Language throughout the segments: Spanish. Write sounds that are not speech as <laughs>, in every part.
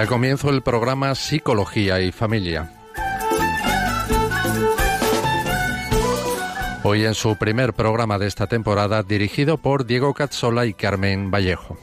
Da comienzo el programa Psicología y Familia. Hoy en su primer programa de esta temporada dirigido por Diego Cazzola y Carmen Vallejo.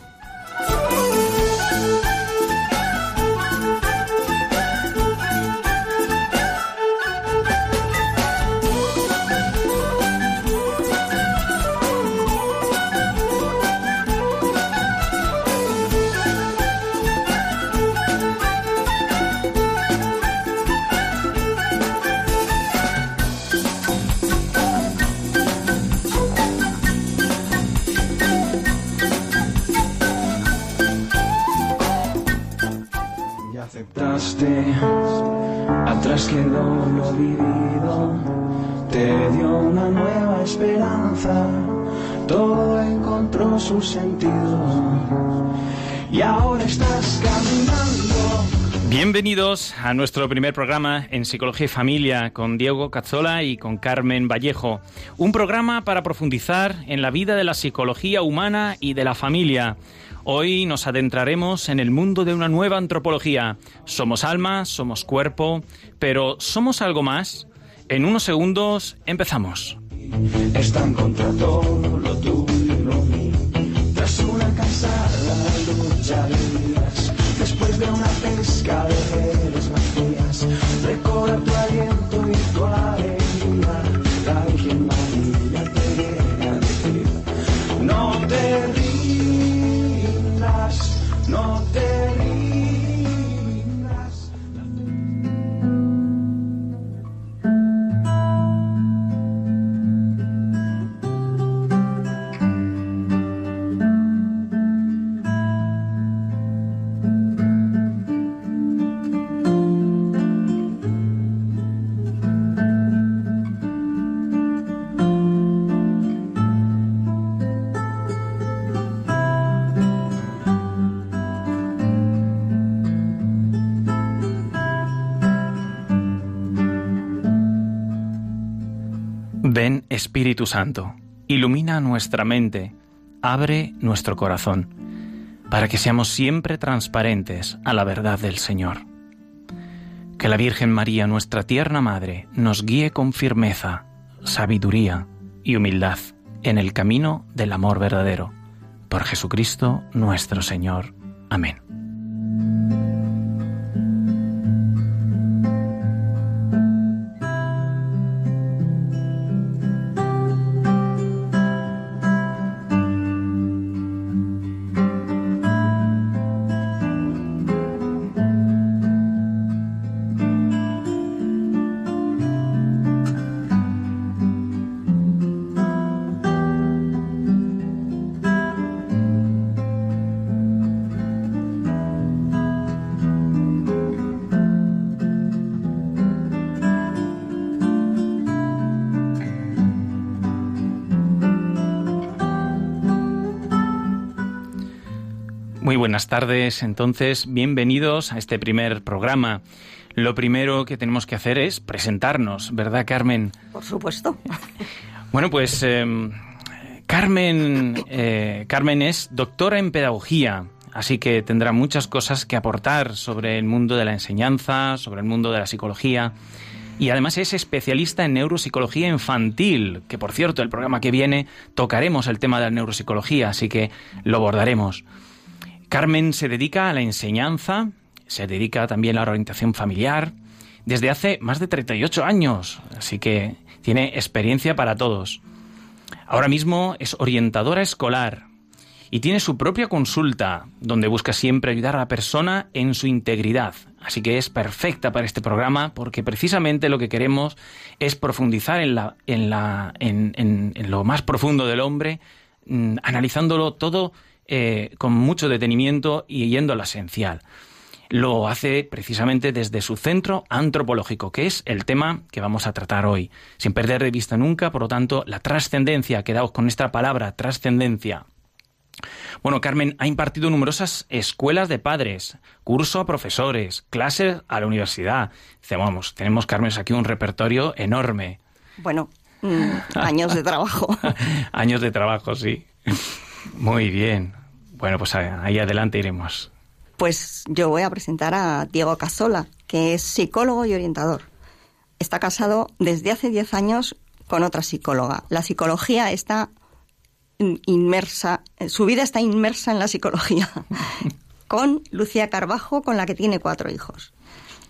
Sentido y ahora estás caminando. Bienvenidos a nuestro primer programa en Psicología y Familia con Diego Cazzola y con Carmen Vallejo. Un programa para profundizar en la vida de la psicología humana y de la familia. Hoy nos adentraremos en el mundo de una nueva antropología. Somos alma, somos cuerpo, pero ¿somos algo más? En unos segundos empezamos. Están contra todo lo tuyo Espíritu Santo, ilumina nuestra mente, abre nuestro corazón, para que seamos siempre transparentes a la verdad del Señor. Que la Virgen María, nuestra tierna Madre, nos guíe con firmeza, sabiduría y humildad en el camino del amor verdadero. Por Jesucristo nuestro Señor. Amén. Buenas tardes, entonces, bienvenidos a este primer programa. Lo primero que tenemos que hacer es presentarnos, ¿verdad, Carmen? Por supuesto. <laughs> Bueno, pues eh, Carmen, eh, Carmen es doctora en pedagogía, así que tendrá muchas cosas que aportar sobre el mundo de la enseñanza, sobre el mundo de la psicología. Y además es especialista en neuropsicología infantil, que por cierto, el programa que viene tocaremos el tema de la neuropsicología, así que lo abordaremos. Carmen se dedica a la enseñanza, se dedica también a la orientación familiar, desde hace más de 38 años, así que tiene experiencia para todos. Ahora mismo es orientadora escolar y tiene su propia consulta, donde busca siempre ayudar a la persona en su integridad. Así que es perfecta para este programa porque precisamente lo que queremos es profundizar en, la, en, la, en, lo más profundo del hombre, mm, analizándolo todo eh, con mucho detenimiento y yendo a lo esencial. Lo hace precisamente desde su centro antropológico, que es el tema que vamos a tratar hoy, sin perder de vista nunca, por lo tanto, la trascendencia, quedaos con esta palabra, trascendencia. Bueno, Carmen ha impartido numerosas escuelas de padres, curso a profesores, clases a la universidad. Dice, vamos, tenemos, Carmen, aquí un repertorio enorme. Bueno, mm, años de trabajo. <laughs> Años de trabajo, sí. Muy bien. Bueno, pues ahí adelante iremos. Pues yo voy a presentar a Diego Cazola, que es psicólogo y orientador. Está casado desde hace 10 años con otra psicóloga. La psicología está inmersa, su vida está inmersa en la psicología, <laughs> con Lucía Carbajo, con la que tiene cuatro hijos.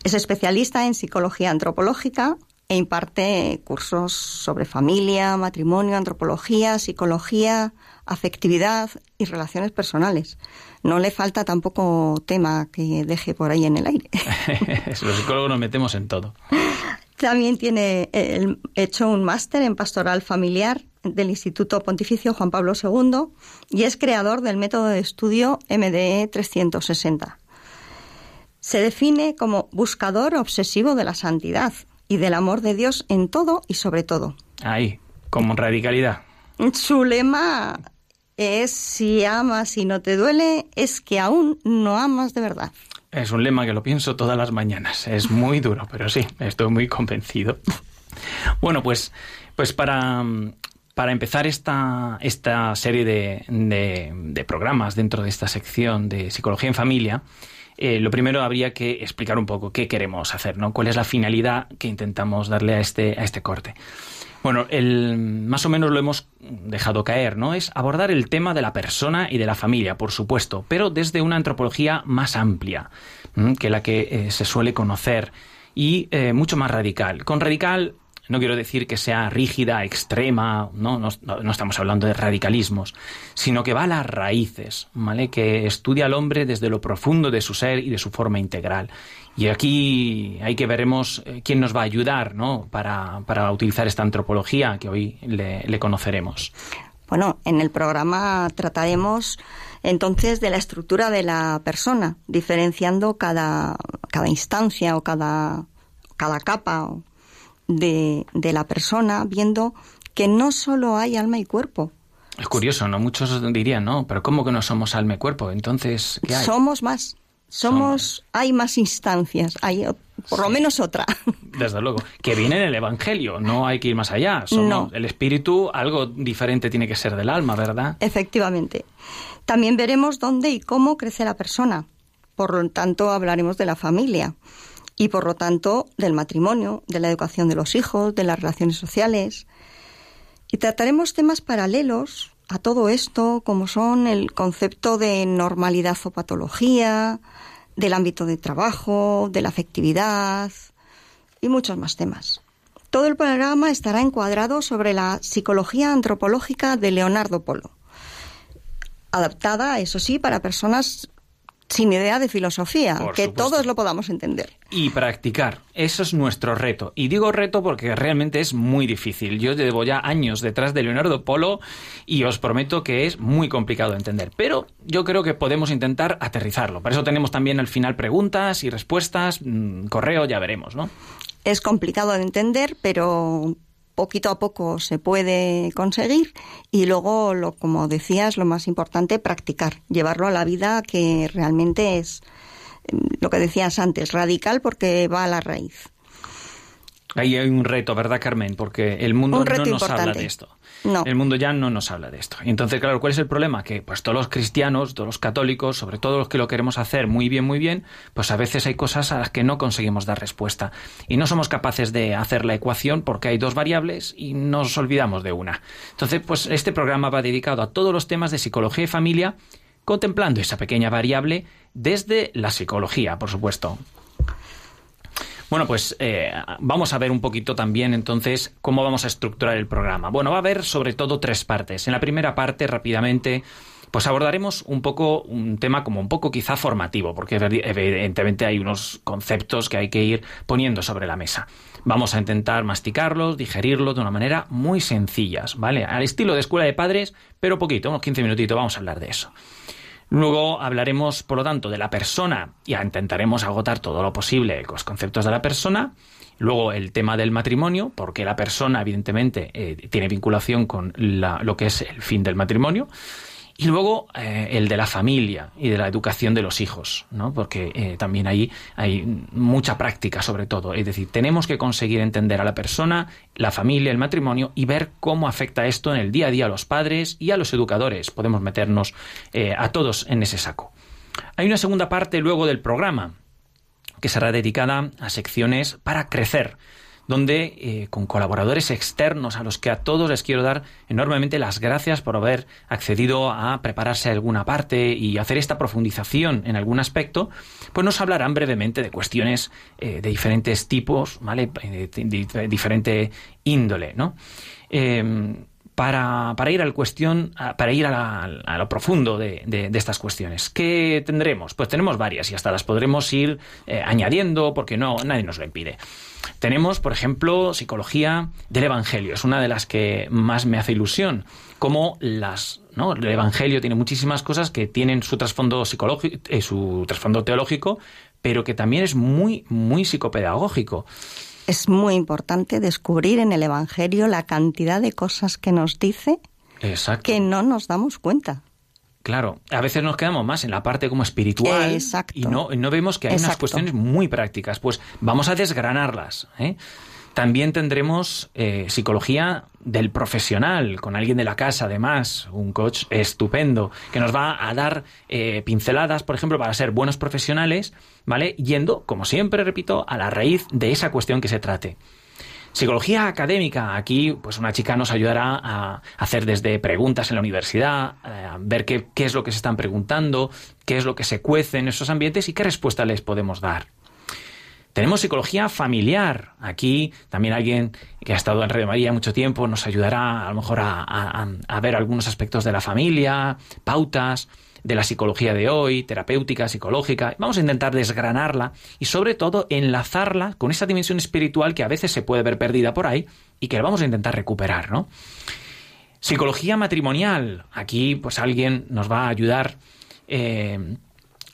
Es especialista en psicología antropológica e imparte cursos sobre familia, matrimonio, antropología, psicología, afectividad y relaciones personales. No le falta tampoco tema que deje por ahí en el aire. <laughs> Los psicólogos nos metemos en todo. También tiene hecho un máster en pastoral familiar del Instituto Pontificio Juan Pablo II y es creador del método de estudio MDE 360. Se define como buscador obsesivo de la santidad y del amor de Dios en todo y sobre todo. Ahí, como radicalidad. Su lema es si amas y no te duele, es que aún no amas de verdad. Es un lema que lo pienso todas las mañanas. Es muy duro, pero sí, estoy muy convencido. Bueno, pues, pues para, para empezar esta, esta serie de, de, programas dentro de esta sección de Psicología en Familia, eh, lo primero habría que explicar un poco qué queremos hacer, ¿no? ¿Cuál es la finalidad que intentamos darle a este, a este corte? Bueno, el, más o menos lo hemos dejado caer, ¿no? Es abordar el tema de la persona y de la familia, por supuesto, pero desde una antropología más amplia que la que eh, se suele conocer y eh, mucho más radical. Con radical no quiero decir que sea rígida, extrema, ¿no? No, estamos hablando de radicalismos, sino que va a las raíces, ¿vale? Que estudia al hombre desde lo profundo de su ser y de su forma integral. Y aquí hay que veremos eh, quién nos va a ayudar, ¿no? Para, para utilizar esta antropología que hoy le, le conoceremos. Bueno, en el programa trataremos entonces de la estructura de la persona, diferenciando cada, cada instancia o cada, cada capa de, de la persona, viendo que no solo hay alma y cuerpo, es curioso, ¿no? Muchos dirían, ¿no? Pero ¿cómo que no somos alma y cuerpo? Entonces, ¿qué hay? Somos más. Somos, hay más instancias, hay por lo menos otra. <laughs> Desde luego, que viene en el Evangelio, no hay que ir más allá. Somos, El espíritu, algo diferente tiene que ser del alma, ¿verdad? Efectivamente. También veremos dónde y cómo crece la persona. Por lo tanto, hablaremos de la familia y por lo tanto del matrimonio, de la educación de los hijos, de las relaciones sociales. Y trataremos temas paralelos a todo esto, como son el concepto de normalidad o patología, del ámbito de trabajo, de la afectividad y muchos más temas. Todo el programa estará encuadrado sobre la psicología antropológica de Leonardo Polo, adaptada, eso sí, para personas sin idea de filosofía, que todos lo podamos entender. Y practicar, eso es nuestro reto. Y digo reto porque realmente es muy difícil. Yo llevo ya años detrás de Leonardo Polo y os prometo que es muy complicado de entender. Pero yo creo que podemos intentar aterrizarlo. Para eso tenemos también al final preguntas y respuestas, mm, correo, ya veremos, ¿no? Es complicado de entender, pero poquito a poco se puede conseguir y luego, lo, como decías, lo más importante, practicar, llevarlo a la vida que realmente es mm, lo que decías antes, radical porque va a la raíz. Ahí hay un reto, ¿verdad, Carmen? Porque el mundo no nos habla de esto. No. El mundo ya no nos habla de esto. Y entonces, claro, ¿cuál es el problema? Que pues todos los cristianos, todos los católicos, sobre todo los que lo queremos hacer muy bien, muy bien, pues a veces hay cosas a las que no conseguimos dar respuesta. Y no somos capaces de hacer la ecuación porque hay dos variables y nos olvidamos de una. Entonces, pues este programa va dedicado a todos los temas de psicología y familia, contemplando esa pequeña variable desde la psicología, por supuesto. Bueno, pues eh, vamos a ver un poquito también entonces cómo vamos a estructurar el programa. Bueno, va a haber sobre todo tres partes. En la primera parte, rápidamente, pues abordaremos un poco un tema como un poco quizá formativo, porque evidentemente hay unos conceptos que hay que ir poniendo sobre la mesa. Vamos a intentar masticarlos, digerirlos de una manera muy sencilla, ¿vale? Al estilo de escuela de padres, pero poquito, unos 15 minutitos vamos a hablar de eso. Luego hablaremos, por lo tanto, de la persona y intentaremos agotar todo lo posible los conceptos de la persona. Luego el tema del matrimonio, porque la persona, evidentemente, eh, tiene vinculación con lo que es el fin del matrimonio. Y luego eh, el de la familia y de la educación de los hijos, ¿no? Porque eh, también ahí hay mucha práctica sobre todo. Es decir, tenemos que conseguir entender a la persona, la familia, el matrimonio y ver cómo afecta esto en el día a día a los padres y a los educadores. Podemos meternos eh, a todos en ese saco. Hay una segunda parte luego del programa que será dedicada a secciones para crecer donde eh, con colaboradores externos a los que a todos les quiero dar enormemente las gracias por haber accedido a prepararse alguna parte y hacer esta profundización en algún aspecto, pues nos hablarán brevemente de cuestiones eh, de diferentes tipos, ¿vale? De, diferente índole, ¿no? Para, para, ir al cuestión, para ir a, lo profundo de, estas cuestiones. ¿Qué tendremos? Pues tenemos varias y hasta las podremos ir eh, añadiendo porque no, nadie nos lo impide. Tenemos, por ejemplo, psicología del Evangelio. Es una de las que más me hace ilusión. Como las, ¿no? El Evangelio tiene muchísimas cosas que tienen su trasfondo psicológico, eh, su trasfondo teológico, pero que también es muy, muy psicopedagógico. Es muy importante descubrir en el Evangelio la cantidad de cosas que nos dice que no nos damos cuenta. Claro, a veces nos quedamos más en la parte como espiritual y no, no vemos que hay unas cuestiones muy prácticas. Pues vamos a desgranarlas. ¿eh? También tendremos eh, psicología del profesional, con alguien de la casa, además, un coach estupendo, que nos va a dar eh, pinceladas, por ejemplo, para ser buenos profesionales, ¿vale? Yendo, como siempre repito, a la raíz de esa cuestión que se trate. Psicología académica. Aquí, pues una chica nos ayudará a hacer desde preguntas en la universidad, a ver qué, qué es lo que se están preguntando, qué es lo que se cuece en esos ambientes y qué respuesta les podemos dar. Tenemos psicología familiar. Aquí también alguien que ha estado en Radio María mucho tiempo nos ayudará a lo mejor a, ver algunos aspectos de la familia, pautas de la psicología de hoy, terapéutica, psicológica. Vamos a intentar desgranarla y sobre todo enlazarla con esa dimensión espiritual que a veces se puede ver perdida por ahí y que vamos a intentar recuperar, ¿no? Psicología matrimonial. Aquí pues alguien nos va a ayudar eh,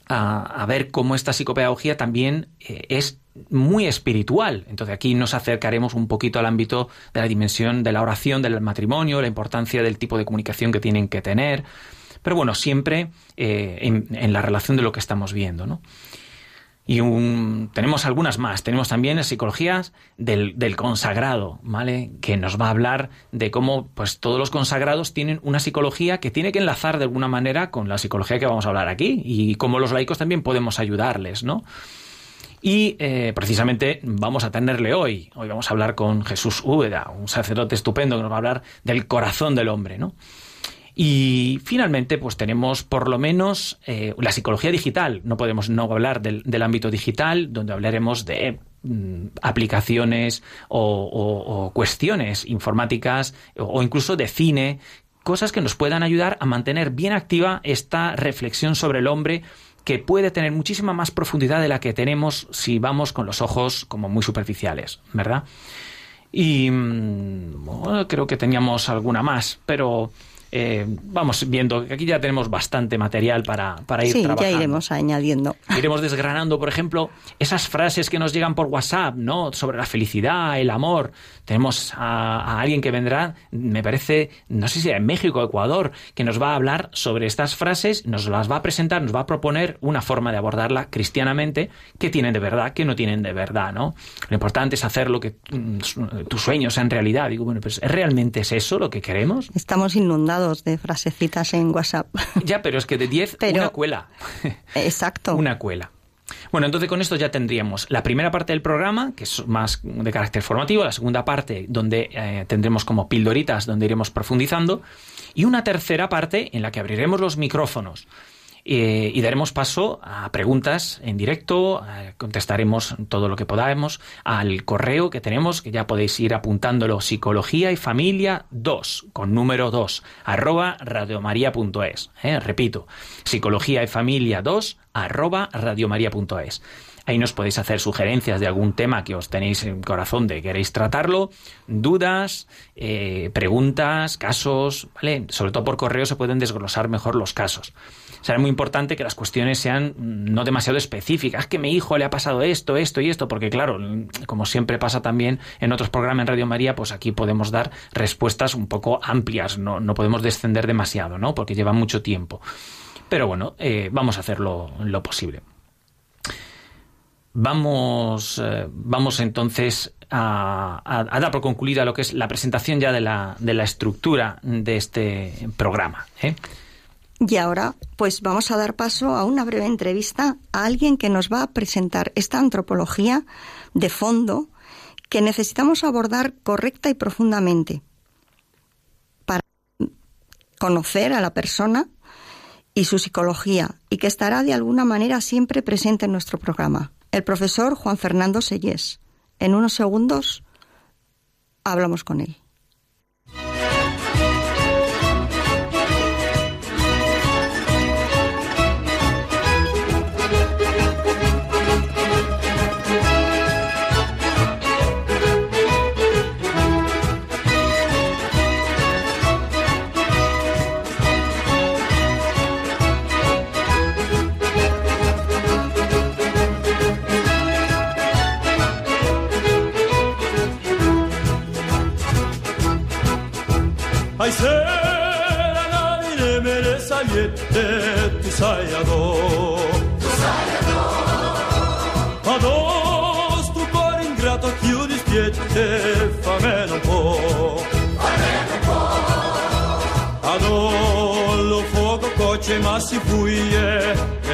a, ver cómo esta psicopedagogía también eh, es muy espiritual. Entonces aquí nos acercaremos un poquito al ámbito de la dimensión de la oración, del matrimonio, la importancia del tipo de comunicación que tienen que tener. Pero bueno, siempre eh, en, la relación de lo que estamos viendo, ¿no? Y tenemos algunas más. Tenemos también psicologías del, del, consagrado, ¿vale? Que nos va a hablar de cómo pues, todos los consagrados tienen una psicología que tiene que enlazar de alguna manera con la psicología que vamos a hablar aquí y cómo los laicos también podemos ayudarles, ¿no? Y eh, precisamente vamos a tenerle hoy. Hoy vamos a hablar con Jesús Úbeda, un sacerdote estupendo que nos va a hablar del corazón del hombre, ¿no? Y finalmente, pues tenemos por lo menos eh, la psicología digital. No podemos no hablar del, ámbito digital, donde hablaremos de mm, aplicaciones o, cuestiones informáticas o, incluso de cine, cosas que nos puedan ayudar a mantener bien activa esta reflexión sobre el hombre que puede tener muchísima más profundidad de la que tenemos si vamos con los ojos como muy superficiales, ¿verdad? Y mm, creo que teníamos alguna más, pero eh, vamos viendo que aquí ya tenemos bastante material para, para ir sí, ya iremos añadiendo. Iremos desgranando, por ejemplo, esas frases que nos llegan por WhatsApp, ¿no? Sobre la felicidad, el amor. Tenemos a, alguien que vendrá, me parece, no sé si en México o Ecuador, que nos va a hablar sobre estas frases, nos las va a presentar, nos va a proponer una forma de abordarla cristianamente, que tienen de verdad, que no tienen de verdad, ¿no? Lo importante es hacer lo que mm, tus sueños sean realidad. Digo, bueno, pues ¿realmente es eso lo que queremos? Estamos inundados de frasecitas en WhatsApp. <laughs> Ya, pero es que de 10 una cuela. <laughs> Exacto. una cuela. Bueno, entonces con esto ya tendríamos la primera parte del programa, que es más de carácter formativo, la segunda parte donde eh, tendremos como pildoritas, donde iremos profundizando, y una tercera parte en la que abriremos los micrófonos eh, y daremos paso a preguntas en directo, eh, contestaremos todo lo que podamos al correo que tenemos, que ya podéis ir apuntándolo, psicología y familia 2, con número 2, arroba radiomaria.es. Eh, repito, psicología y familia 2, arroba radiomaria.es. Ahí nos podéis hacer sugerencias de algún tema que os tenéis en corazón de queréis tratarlo, dudas, preguntas, casos, ¿vale? Sobre todo por correo se pueden desglosar mejor los casos será muy importante que las cuestiones sean no demasiado específicas, que a mi hijo le ha pasado esto, esto y esto, porque claro, como siempre pasa también en otros programas en Radio María, pues aquí podemos dar respuestas un poco amplias, no, no podemos descender demasiado, ¿no? Porque lleva mucho tiempo. Pero bueno, eh, vamos a hacerlo lo posible. Vamos, eh, vamos entonces a, dar por concluida lo que es la presentación ya de la, de la estructura de este programa. ¿eh? Y ahora, pues vamos a dar paso a una breve entrevista a alguien que nos va a presentar esta antropología de fondo que necesitamos abordar correcta y profundamente para conocer a la persona y su psicología y que estará de alguna manera siempre presente en nuestro programa. El profesor Juan Fernando Sellés. En unos segundos hablamos con él.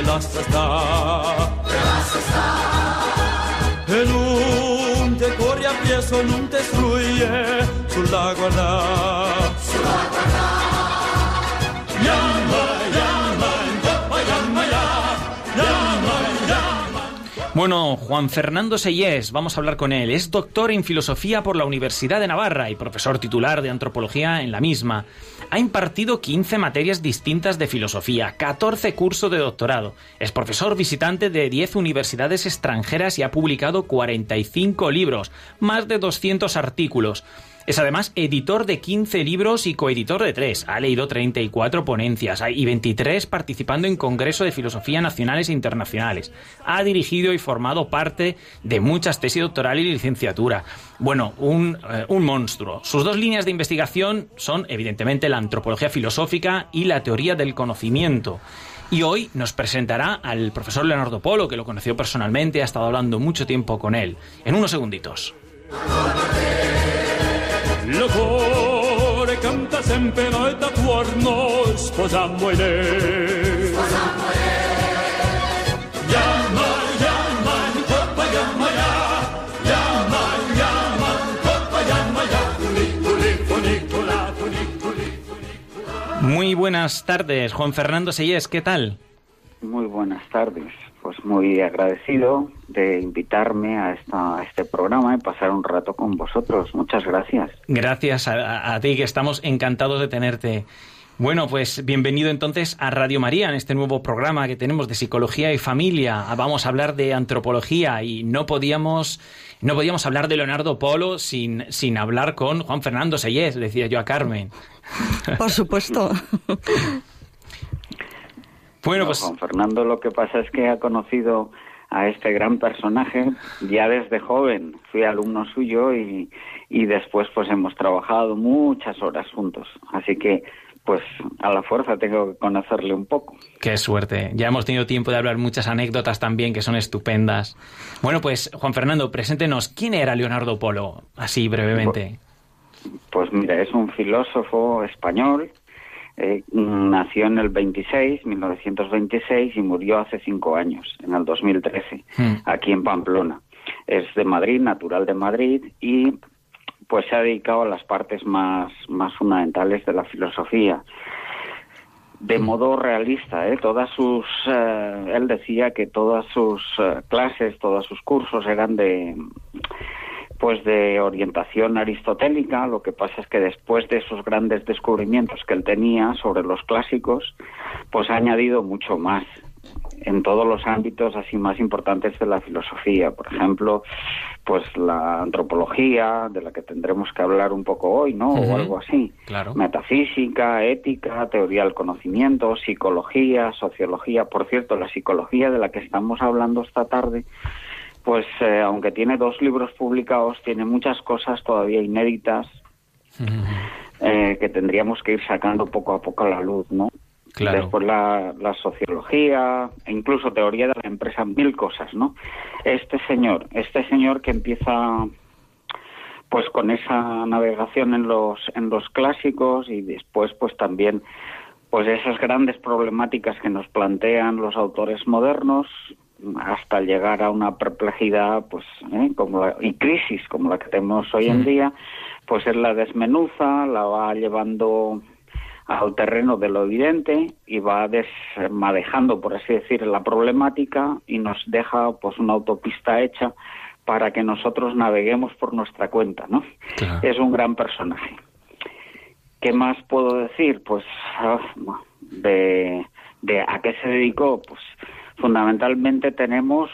E lascia sta E non te corri appresso, non te struie sulla guarda Bueno, Juan Fernando Sellés, vamos a hablar con él. Es doctor en filosofía por la Universidad de Navarra y profesor titular de antropología en la misma. Ha impartido 15 materias distintas de filosofía, 14 cursos de doctorado. Es profesor visitante de 10 universidades extranjeras y ha publicado 45 libros, más de 200 artículos. Es además editor de 15 libros y coeditor de 3. Ha leído 34 ponencias y 23 participando en congresos de filosofía nacionales e internacionales. Ha dirigido y formado parte de muchas tesis doctoral y licenciatura. Bueno, un, eh, un monstruo. Sus dos líneas de investigación son evidentemente la antropología filosófica y la teoría del conocimiento. Y hoy nos presentará al profesor Leonardo Polo, que lo conoció personalmente, ha estado hablando mucho tiempo con él. En unos segunditos. Il cuore canta sempre noi coppa, ya coppa, ya Funiculi, funicula, funiculi Muy buenas tardes, Juan Fernando Sellés, ¿qué tal? Muy buenas tardes. Pues muy agradecido de invitarme a, esta, a este programa y pasar un rato con vosotros. Muchas gracias. Gracias a, ti, que estamos encantados de tenerte. Bueno, pues bienvenido entonces a Radio María, en este nuevo programa que tenemos de psicología y familia. Vamos a hablar de antropología y no podíamos, no podíamos hablar de Leonardo Polo sin, sin hablar con Juan Fernando Sellés, decía yo a Carmen. Por supuesto. <laughs> Bueno, No, pues Juan Fernando lo que pasa es que ha conocido a este gran personaje ya desde joven. Fui alumno suyo y, y después pues hemos trabajado muchas horas juntos. Así que pues a la fuerza tengo que conocerle un poco. Qué suerte. Ya hemos tenido tiempo de hablar muchas anécdotas también que son estupendas. Bueno, pues Juan Fernando, preséntenos, ¿quién era Leonardo Polo? Así brevemente. Pues mira, es un filósofo español. Eh, nació en el 26, 1926, y murió hace cinco años, en el 2013, Hmm. aquí en Pamplona. Es de Madrid, natural de Madrid, y pues se ha dedicado a las partes más, más fundamentales de la filosofía. De modo realista, ¿eh? Todas sus, eh, él decía que todas sus eh, clases, todos sus cursos eran de, pues de orientación aristotélica. Lo que pasa es que después de esos grandes descubrimientos que él tenía sobre los clásicos, pues ha añadido mucho más en todos los ámbitos así más importantes de la filosofía. Por ejemplo, pues la antropología, de la que tendremos que hablar un poco hoy, ¿no? O algo así. Claro. Metafísica, ética, teoría del conocimiento, psicología, sociología. Por cierto, la psicología de la que estamos hablando esta tarde, pues eh, aunque tiene dos libros publicados, tiene muchas cosas todavía inéditas eh, que tendríamos que ir sacando poco a poco a la luz, ¿no? Claro. Después la, la sociología, e incluso teoría de la empresa, mil cosas, ¿no? Este señor, este señor que empieza pues con esa navegación en los en los clásicos y después pues también pues esas grandes problemáticas que nos plantean los autores modernos hasta llegar a una perplejidad pues ¿eh? como la- y crisis como la que tenemos hoy en día pues él la desmenuza la va llevando al terreno de lo evidente y va desmadejando por así decir la problemática y nos deja pues una autopista hecha para que nosotros naveguemos por nuestra cuenta no Claro. es un gran personaje ¿Qué más puedo decir? Pues ah, de, de a qué se dedicó. Pues fundamentalmente tenemos,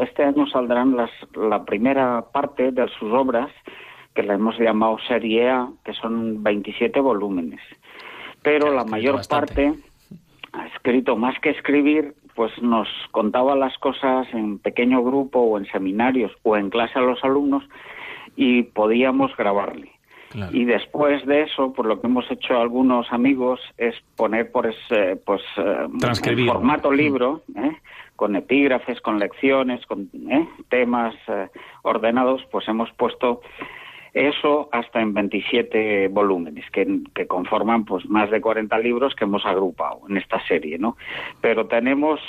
este año saldrán las, la primera parte de sus obras, que la hemos llamado Serie A, que son 27 volúmenes. Pero la mayor bastante. parte ha escrito más que escribir, pues nos contaba las cosas en pequeño grupo o en seminarios o en clase a los alumnos y podíamos grabarle. Claro. Y después de eso, por lo que hemos hecho algunos amigos es poner por ese, pues, eh, Transcribir. en formato libro, ¿eh? con epígrafes, con lecciones, con ¿eh? temas eh, ordenados, pues hemos puesto eso hasta en 27 volúmenes, que, que conforman pues más de 40 libros que hemos agrupado en esta serie, ¿no? Pero tenemos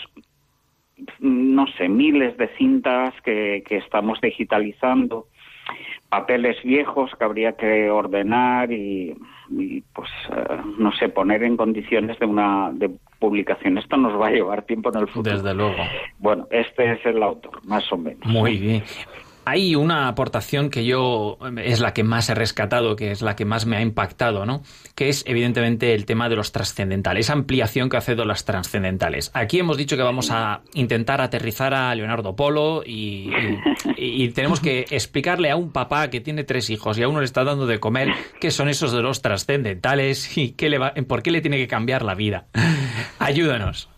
no sé, miles de cintas que, que estamos digitalizando, papeles viejos que habría que ordenar y, y, pues eh, no sé, poner en condiciones de una de publicación. Esto nos va a llevar tiempo en el futuro. Desde luego. Bueno, este es el autor, más o menos. Muy bien. Hay una aportación que yo es la que más he rescatado, que es la que más me ha impactado, ¿no? Que es evidentemente el tema de los trascendentales, esa ampliación que hace de las trascendentales. Aquí hemos dicho que vamos a intentar aterrizar a Leonardo Polo y, y- y tenemos que explicarle a un papá que tiene tres hijos y a uno le está dando de comer qué son esos de los trascendentales y qué le va, por qué le tiene que cambiar la vida. Ayúdanos.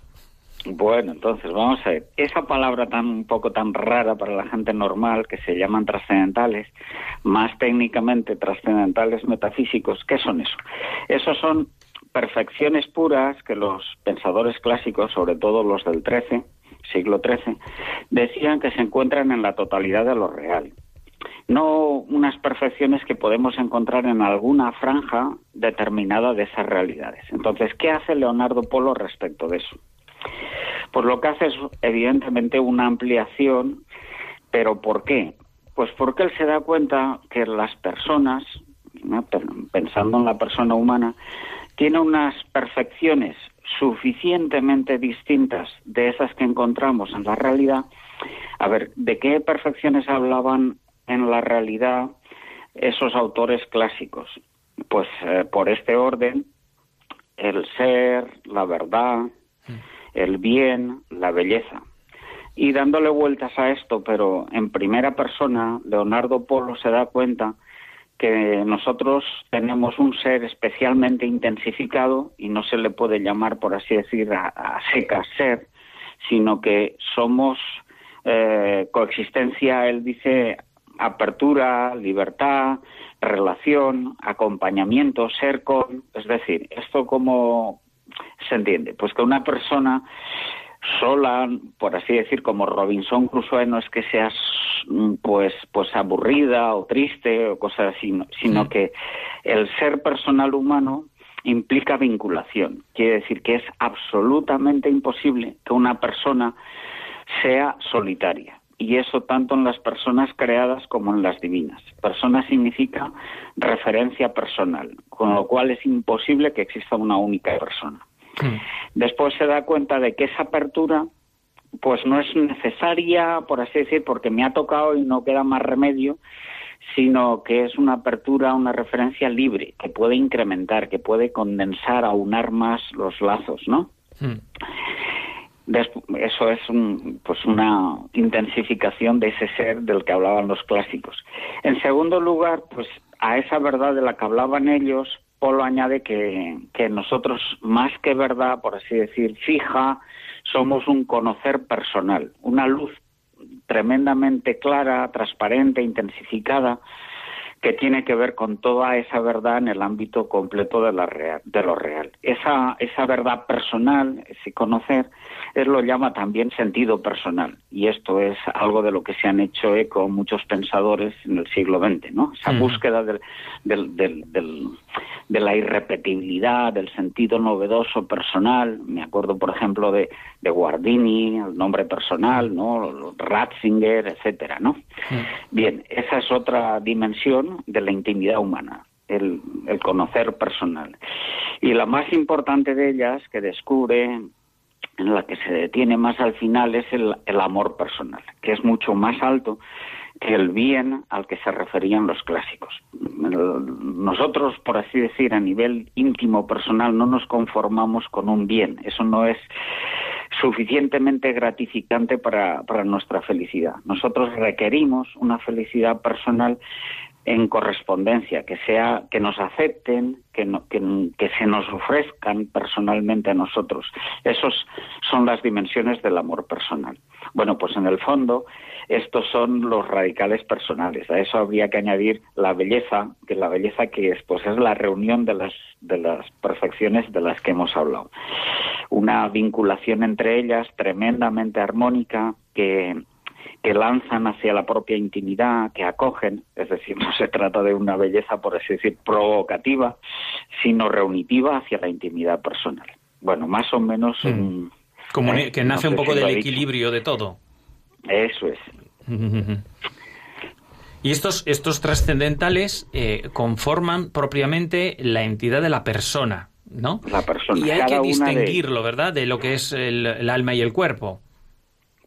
Bueno, entonces vamos a ver. Esa palabra tan un poco tan rara para la gente normal que se llaman trascendentales, más técnicamente trascendentales metafísicos, ¿qué son eso? Esos son perfecciones puras que los pensadores clásicos, sobre todo los del XIII, siglo XIII, decían que se encuentran en la totalidad de lo real. No unas perfecciones que podemos encontrar en alguna franja determinada de esas realidades. Entonces, ¿qué hace Leonardo Polo respecto de eso? Pues lo que hace es evidentemente una ampliación, pero ¿por qué? Pues porque él se da cuenta que las personas, pensando en la persona humana, tiene unas perfecciones suficientemente distintas de esas que encontramos en la realidad. A ver, ¿de qué perfecciones hablaban en la realidad esos autores clásicos? Pues eh, por este orden, el ser, la verdad, el bien, la belleza. Y dándole vueltas a esto, pero en primera persona, Leonardo Polo se da cuenta que nosotros tenemos un ser especialmente intensificado y no se le puede llamar, por así decir, a, a secas ser, sino que somos eh, coexistencia, él dice, apertura, libertad, relación, acompañamiento, ser con, es decir, esto como se entiende, pues que una persona sola, por así decir, como Robinson Crusoe, no es que seas mm, pues pues aburrida o triste o cosas así, no- sino que el ser personal humano implica vinculación. Quiere decir que es absolutamente imposible que una persona sea solitaria. Y eso tanto en las personas creadas como en las divinas. Persona significa referencia personal, con lo cual es imposible que exista una única persona. Después se da cuenta de que esa apertura pues no es necesaria, por así decir, porque me ha tocado y no queda más remedio, sino que es una apertura, una referencia libre, que puede incrementar, que puede condensar, aunar más los lazos, ¿no? Hmm. Eso es un- pues una intensificación de ese ser del que hablaban los clásicos. En segundo lugar, pues a esa verdad de la que hablaban ellos, Polo añade que, que nosotros, más que verdad, por así decir, fija, somos un conocer personal, una luz tremendamente clara, transparente, intensificada, que tiene que ver con toda esa verdad en el ámbito completo de, la real, de lo real. Esa, esa verdad personal, ese conocer, él lo llama también sentido personal. Y esto es algo de lo que se han hecho eco muchos pensadores en el siglo XX, ¿no? Esa Ujú. búsqueda del- del- del- de la irrepetibilidad, del sentido novedoso personal. Me acuerdo, por ejemplo, de, de Guardini, el nombre personal, ¿no? Ratzinger, etcétera, ¿no? Bien, esa es otra dimensión de la intimidad humana, el, el conocer personal. Y la más importante de ellas, que descubre, en la que se detiene más al final, es el, el amor personal, que es mucho más alto que el bien al que se referían los clásicos. Nosotros, por así decir, a nivel íntimo personal, no nos conformamos con un bien. Eso no es suficientemente gratificante para, para nuestra felicidad. Nosotros requerimos una felicidad personal en correspondencia, que sea que nos acepten, que, no- que, que se nos ofrezcan personalmente a nosotros. Esos son las dimensiones del amor personal. Bueno, pues en el fondo estos son los radicales personales. A eso habría que añadir la belleza, que la belleza que es, pues es la reunión de las de las perfecciones de las que hemos hablado. Una vinculación entre ellas tremendamente armónica que que lanzan hacia la propia intimidad, que acogen, es decir, <laughs> no se trata de una belleza, por así decir, provocativa, sino reunitiva hacia la intimidad personal. Bueno, más o menos... Mm. un- Comuni- eh, que nace un poco del equilibrio de todo. Eso es. <laughs> Y estos, estos trascendentales eh, conforman propiamente la entidad de la persona, ¿no? La persona. Y hay cada que de- distinguirlo, ¿verdad? De lo que es el, el alma y el cuerpo.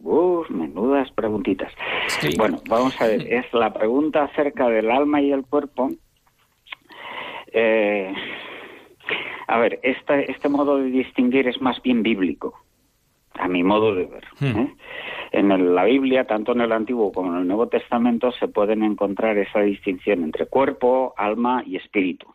Uf, menudas preguntitas. Sí. Bueno, vamos a ver, es la pregunta acerca del alma y el cuerpo. Eh, a ver, esta- este modo de distinguir es más bien bíblico, a mi modo de ver. Hmm. ¿eh? En el- la Biblia, tanto en el Antiguo como en el Nuevo Testamento, se pueden encontrar esa distinción entre cuerpo, alma y espíritu.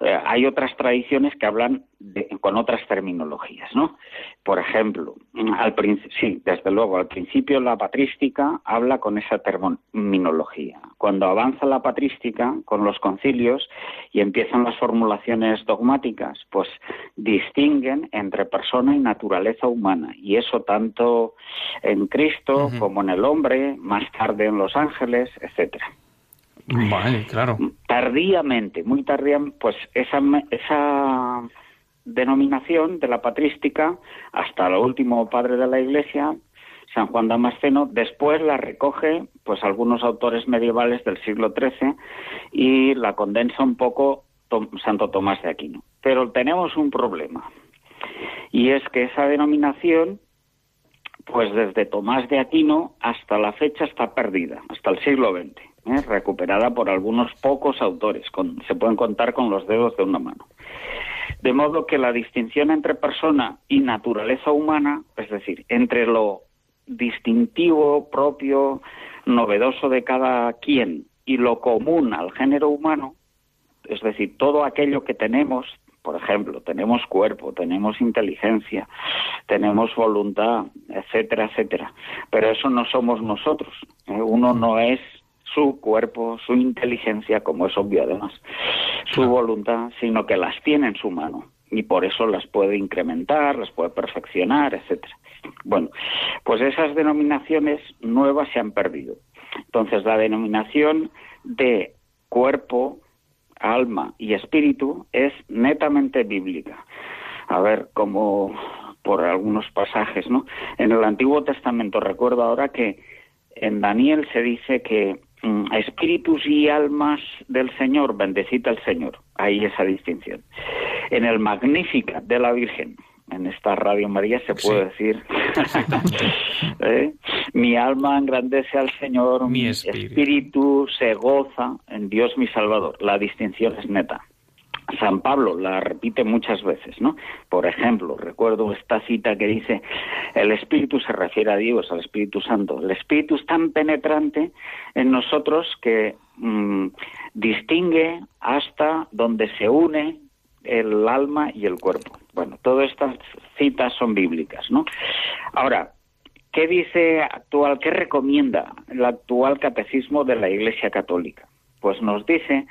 Eh, hay otras tradiciones que hablan de- con otras terminologías, ¿no? Por ejemplo, al sí, desde luego, al principio la patrística habla con esa terminología. Cuando avanza la patrística con los concilios y empiezan las formulaciones dogmáticas, pues distinguen entre persona y naturaleza humana, y eso tanto en Cristo como en el hombre, más tarde en los ángeles, etcétera Vale, claro. tardíamente, muy tardíamente, pues esa, esa denominación de la patrística, hasta el último padre de la Iglesia, San Juan Damasceno, después la recoge pues algunos autores medievales del siglo XIII y la condensa un poco Tom- Santo Tomás de Aquino. Pero tenemos un problema, y es que esa denominación pues desde Tomás de Aquino hasta la fecha está perdida, hasta el siglo XX, ¿eh? recuperada por algunos pocos autores, con- se pueden contar con los dedos de una mano. De modo que la distinción entre persona y naturaleza humana, es decir, entre lo distintivo, propio, novedoso de cada quien y lo común al género humano, es decir, todo aquello que tenemos, por ejemplo, tenemos cuerpo, tenemos inteligencia, tenemos voluntad, etcétera, etcétera. Pero eso no somos nosotros. ¿eh? Uno no es su cuerpo, su inteligencia, como es obvio además, su voluntad, sino que las tiene en su mano y por eso las puede incrementar, las puede perfeccionar, etcétera. Bueno, pues esas denominaciones nuevas se han perdido. Entonces, la denominación de cuerpo, alma y espíritu es netamente bíblica. A ver, como por algunos pasajes, ¿no? En el Antiguo Testamento recuerdo ahora que en Daniel se dice que espíritus y almas del Señor, bendecid al Señor. Ahí esa distinción. En el Magnífica de la Virgen, en esta Radio María se puede decir, <laughs> ¿eh? mi alma engrandece al Señor, Mi mi espíritu. espíritu se goza en Dios mi Salvador. La distinción es neta. San Pablo la repite muchas veces, ¿no? Por ejemplo, recuerdo esta cita que dice, el Espíritu se refiere a Dios, al Espíritu Santo. El Espíritu es tan penetrante en nosotros que mm, distingue hasta donde se une el alma y el cuerpo. Bueno, todas estas citas son bíblicas, ¿no? Ahora, ¿qué dice actual, qué recomienda el actual catecismo de la Iglesia Católica? Pues nos dice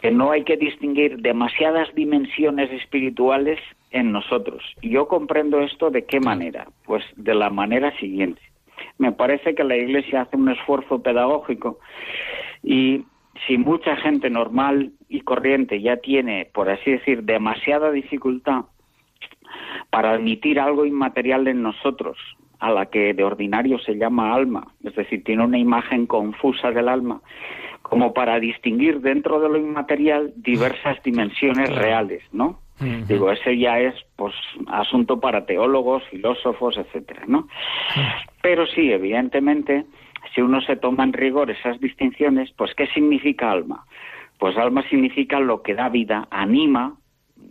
que no hay que distinguir demasiadas dimensiones espirituales en nosotros. Yo comprendo esto de qué manera? Pues de la manera siguiente. Me parece que la Iglesia hace un esfuerzo pedagógico y si mucha gente normal y corriente ya tiene, por así decir, demasiada dificultad para admitir algo inmaterial en nosotros, a la que de ordinario se llama alma, es decir, tiene una imagen confusa del alma, como para distinguir dentro de lo inmaterial diversas <laughs> dimensiones reales, ¿no? Digo, ese ya es pues asunto para teólogos, filósofos, etcétera, ¿no? Pero sí, evidentemente, si uno se toma en rigor esas distinciones, pues ¿qué significa alma? Pues alma significa lo que da vida, anima,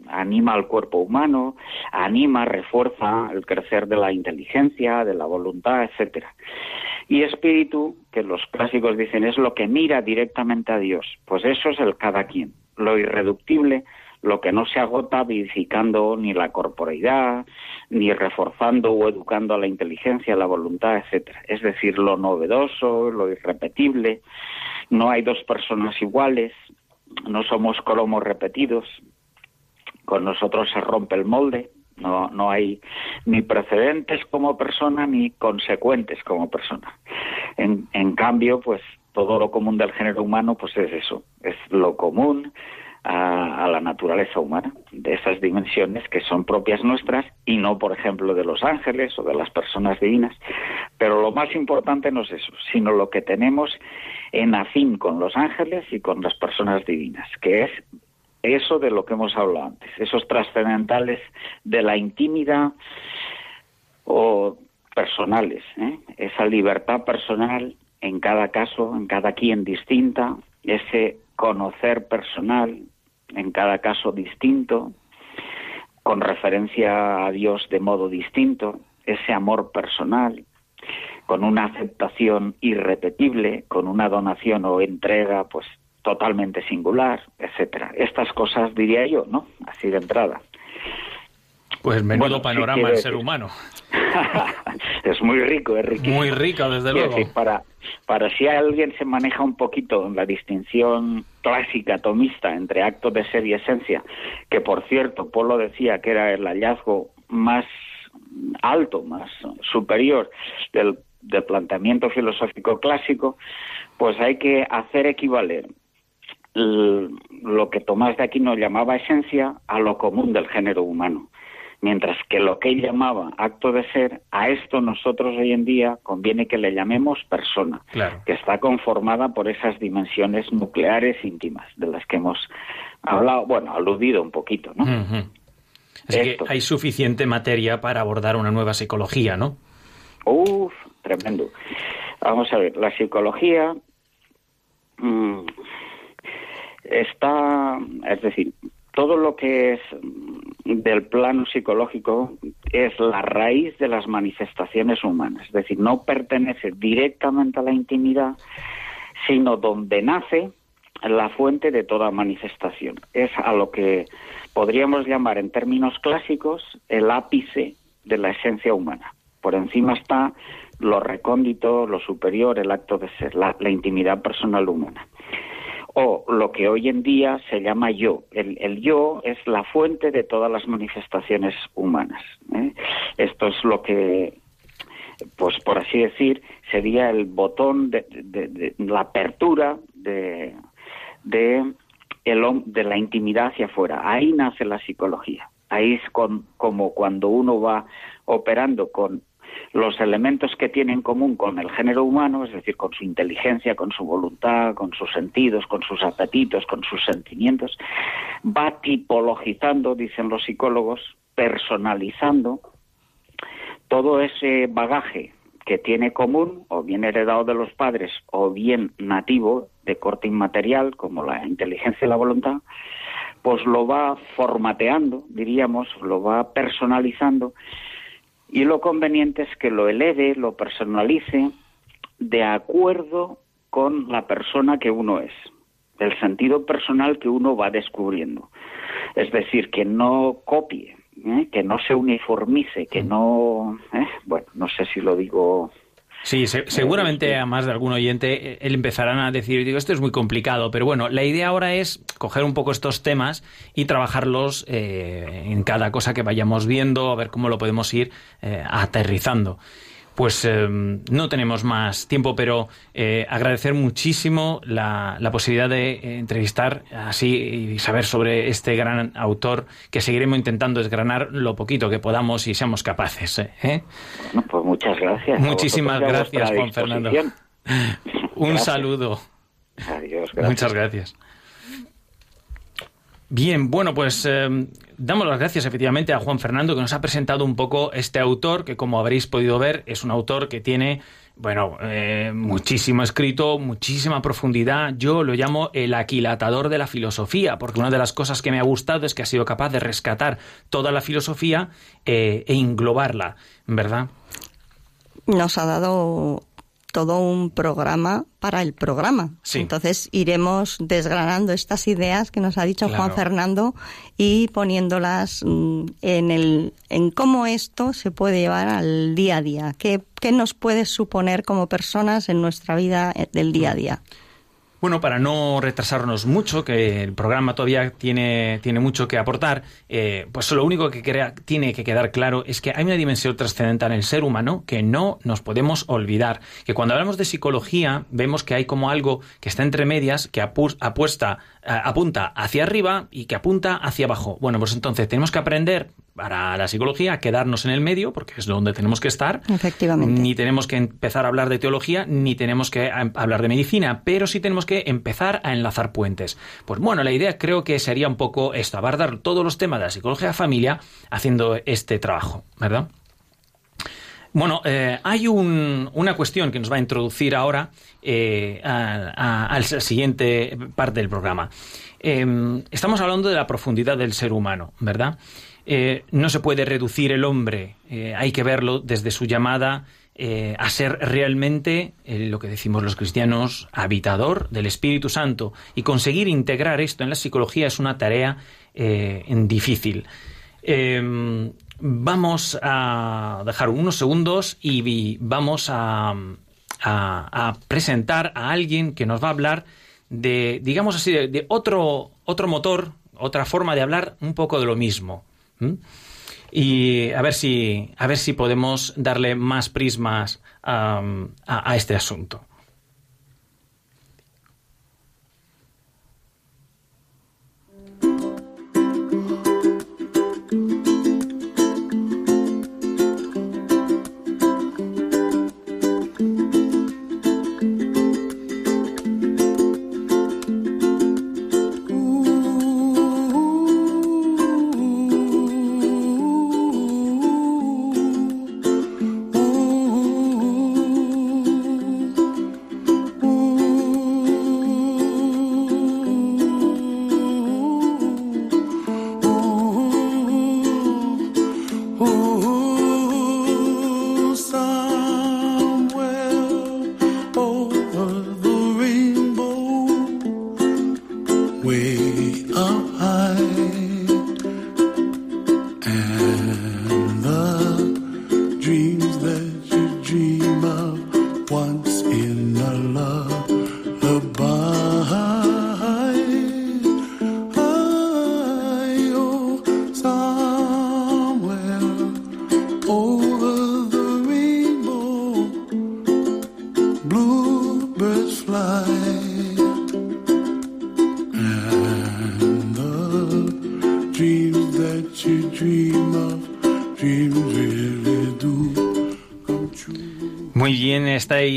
anima al cuerpo humano, anima, refuerza el crecer de la inteligencia, de la voluntad, etcétera. Y espíritu, que los clásicos dicen es lo que mira directamente a Dios, pues eso es el cada quien, lo irreductible, lo que no se agota vivificando ni la corporeidad, ni reforzando o educando a la inteligencia, la voluntad, etcétera. Es decir, lo novedoso, lo irrepetible. No hay dos personas iguales, no somos colomos repetidos. Con nosotros se rompe el molde, no, no hay ni precedentes como persona ni consecuentes como persona. En, cambio, pues todo lo común del género humano, pues es eso, es lo común, a, la naturaleza humana, de esas dimensiones que son propias nuestras y no, por ejemplo, de los ángeles o de las personas divinas. Pero lo más importante no es eso, sino lo que tenemos en afín con los ángeles y con las personas divinas, que es eso de lo que hemos hablado antes, esos trascendentales de la intimidad o personales, ¿eh? esa libertad personal en cada caso, en cada quien distinta, ese conocer personal, en cada caso distinto, con referencia a Dios de modo distinto, ese amor personal, con una aceptación irrepetible, con una donación o entrega pues totalmente singular, etcétera. Estas cosas diría yo, ¿no? Así de entrada. Pues menudo panorama el ser humano. <laughs> es muy rico, es riquísimo. Muy rico, desde luego. para, para si alguien se maneja un poquito en la distinción clásica tomista entre acto de ser y esencia, que por cierto, Polo decía que era el hallazgo más alto, más superior del, del planteamiento filosófico clásico, pues hay que hacer equivaler lo que Tomás de Aquino llamaba esencia a lo común del género humano. Mientras que lo que él llamaba acto de ser, a esto nosotros hoy en día conviene que le llamemos persona, que está conformada por esas dimensiones nucleares íntimas de las que hemos hablado, bueno, aludido un poquito, ¿no? que hay suficiente materia para abordar una nueva psicología, ¿no? Uf, tremendo. Vamos a ver, la psicología mm, está, es decir, todo lo que es del plano psicológico es la raíz de las manifestaciones humanas, es decir, no pertenece directamente a la intimidad, sino donde nace la fuente de toda manifestación. Es a lo que podríamos llamar en términos clásicos el ápice de la esencia humana. Por encima está lo recóndito, lo superior, el acto de ser, la, la intimidad personal humana o lo que hoy en día se llama yo. El, yo es la fuente de todas las manifestaciones humanas. ¿eh? Esto es lo que, pues por así decir, sería el botón de, la apertura de, de, el, de la intimidad hacia afuera. Ahí nace la psicología. Ahí es como cuando uno va operando con los elementos que tiene en común con el género humano, es decir, con su inteligencia, con su voluntad, con sus sentidos, con sus apetitos, con sus sentimientos, va tipologizando, dicen los psicólogos, personalizando todo ese bagaje que tiene común, o bien heredado de los padres, o bien nativo, de corte inmaterial, como la inteligencia y la voluntad, pues lo va formateando, diríamos, lo va personalizando y lo conveniente es que lo eleve, lo personalice de acuerdo con la persona que uno es, el sentido personal que uno va descubriendo. Es decir, que no copie, ¿eh? que no se uniformice, que no, ¿eh? bueno, no sé si lo digo Sí, se- seguramente a más de algún oyente eh, él empezarán a decir, digo, esto es muy complicado, pero bueno, la idea ahora es coger un poco estos temas y trabajarlos eh, en cada cosa que vayamos viendo, a ver cómo lo podemos ir eh, aterrizando. Pues eh, no tenemos más tiempo, pero eh, agradecer muchísimo la, la posibilidad de eh, entrevistar así y saber sobre este gran autor que seguiremos intentando desgranar lo poquito que podamos y seamos capaces. ¿eh? ¿Eh? Bueno, pues muchas gracias. Muchísimas gracias, Juan Fernando. <laughs> Un Gracias. saludo. Adiós, gracias. Muchas gracias. Bien, bueno, pues eh, damos las gracias efectivamente a Juan Fernando que nos ha presentado un poco este autor que como habréis podido ver es un autor que tiene, bueno, eh, muchísimo escrito, muchísima profundidad. Yo lo llamo el aquilatador de la filosofía porque una de las cosas que me ha gustado es que ha sido capaz de rescatar toda la filosofía eh, e englobarla, ¿verdad? Nos ha dado todo un programa para el programa. Sí. Entonces iremos desgranando estas ideas que nos ha dicho Claro. Juan Fernando y poniéndolas mm, en el en cómo esto se puede llevar al día a día. ¿Qué, qué nos puede suponer como personas en nuestra vida eh, del día a día? Bueno, para no retrasarnos mucho, que el programa todavía tiene, tiene mucho que aportar, eh, pues lo único que crea- tiene que quedar claro es que hay una dimensión trascendental en el ser humano que no nos podemos olvidar. Que cuando hablamos de psicología, vemos que hay como algo que está entre medias, que apu- apuesta, apunta hacia arriba y que apunta hacia abajo. Bueno, pues entonces tenemos que aprender para la psicología a quedarnos en el medio, porque es donde tenemos que estar. Efectivamente. Ni tenemos que empezar a hablar de teología, ni tenemos que a- hablar de medicina, pero sí tenemos que empezar a enlazar puentes. Pues bueno, la idea creo que sería un poco esto, abordar todos los temas de la psicología de familia haciendo este trabajo, ¿verdad? Bueno, eh, hay un- una cuestión que nos va a introducir ahora eh, a, a- al siguiente parte del programa. Eh, estamos hablando de la profundidad del ser humano, ¿verdad? Eh, no se puede reducir el hombre, eh, hay que verlo desde su llamada a ser realmente, lo que decimos los cristianos, habitador del Espíritu Santo. Y conseguir integrar esto en la psicología es una tarea difícil. Eh, vamos a dejar unos segundos y vamos a, presentar a alguien que nos va a hablar de, digamos así, de, otro, otro motor, otra forma de hablar un poco de lo mismo. Y a ver si, a ver si podemos darle más prismas a este asunto.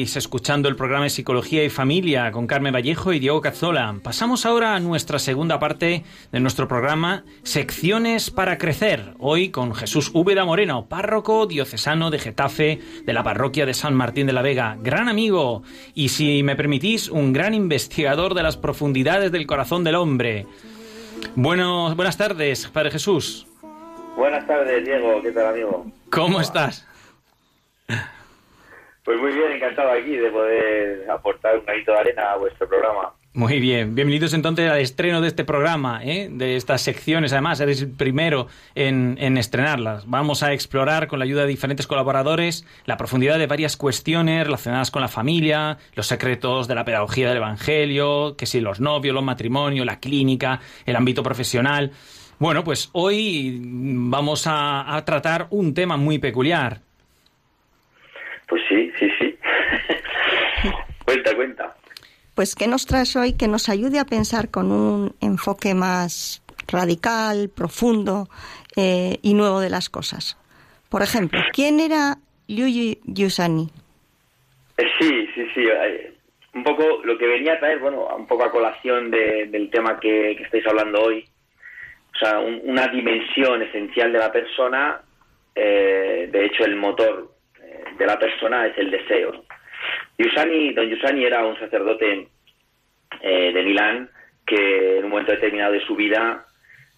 Estáis escuchando el programa de Psicología y Familia con Carmen Vallejo y Diego Cazzola. Pasamos ahora a nuestra segunda parte de nuestro programa, Secciones para Crecer. Hoy con Jesús Úbeda Moreno, párroco diocesano de Getafe de la parroquia de San Martín de la Vega, gran amigo y, si me permitís, un gran investigador de las profundidades del corazón del hombre. Bueno, buenas tardes, Padre Jesús. Buenas tardes, Diego. ¿Qué tal, amigo? ¿Cómo estás? Pues muy bien, encantado aquí de poder aportar un granito de arena a vuestro programa. Muy bien, bienvenidos entonces al estreno de este programa, ¿eh? de estas secciones. Además, eres el primero en, en, estrenarlas. Vamos a explorar con la ayuda de diferentes colaboradores la profundidad de varias cuestiones relacionadas con la familia, los secretos de la pedagogía del Evangelio, que si los novios, los matrimonios, la clínica, el ámbito profesional. Bueno, pues hoy vamos a, a tratar un tema muy peculiar. Pues sí. Cuenta, cuenta pues ¿qué nos traes hoy que nos ayude a pensar con un enfoque más radical, profundo eh, y nuevo de las cosas? Por ejemplo, ¿quién era Liu Yusani? Eh, sí, sí, sí. Eh, un poco lo que venía a traer, bueno, un poco a colación de, del tema que, que, estáis hablando hoy. O sea, un, una dimensión esencial de la persona, eh, de hecho el motor de la persona es el deseo. Yusani, don Yusani era un sacerdote eh, de Milán que en un momento determinado de su vida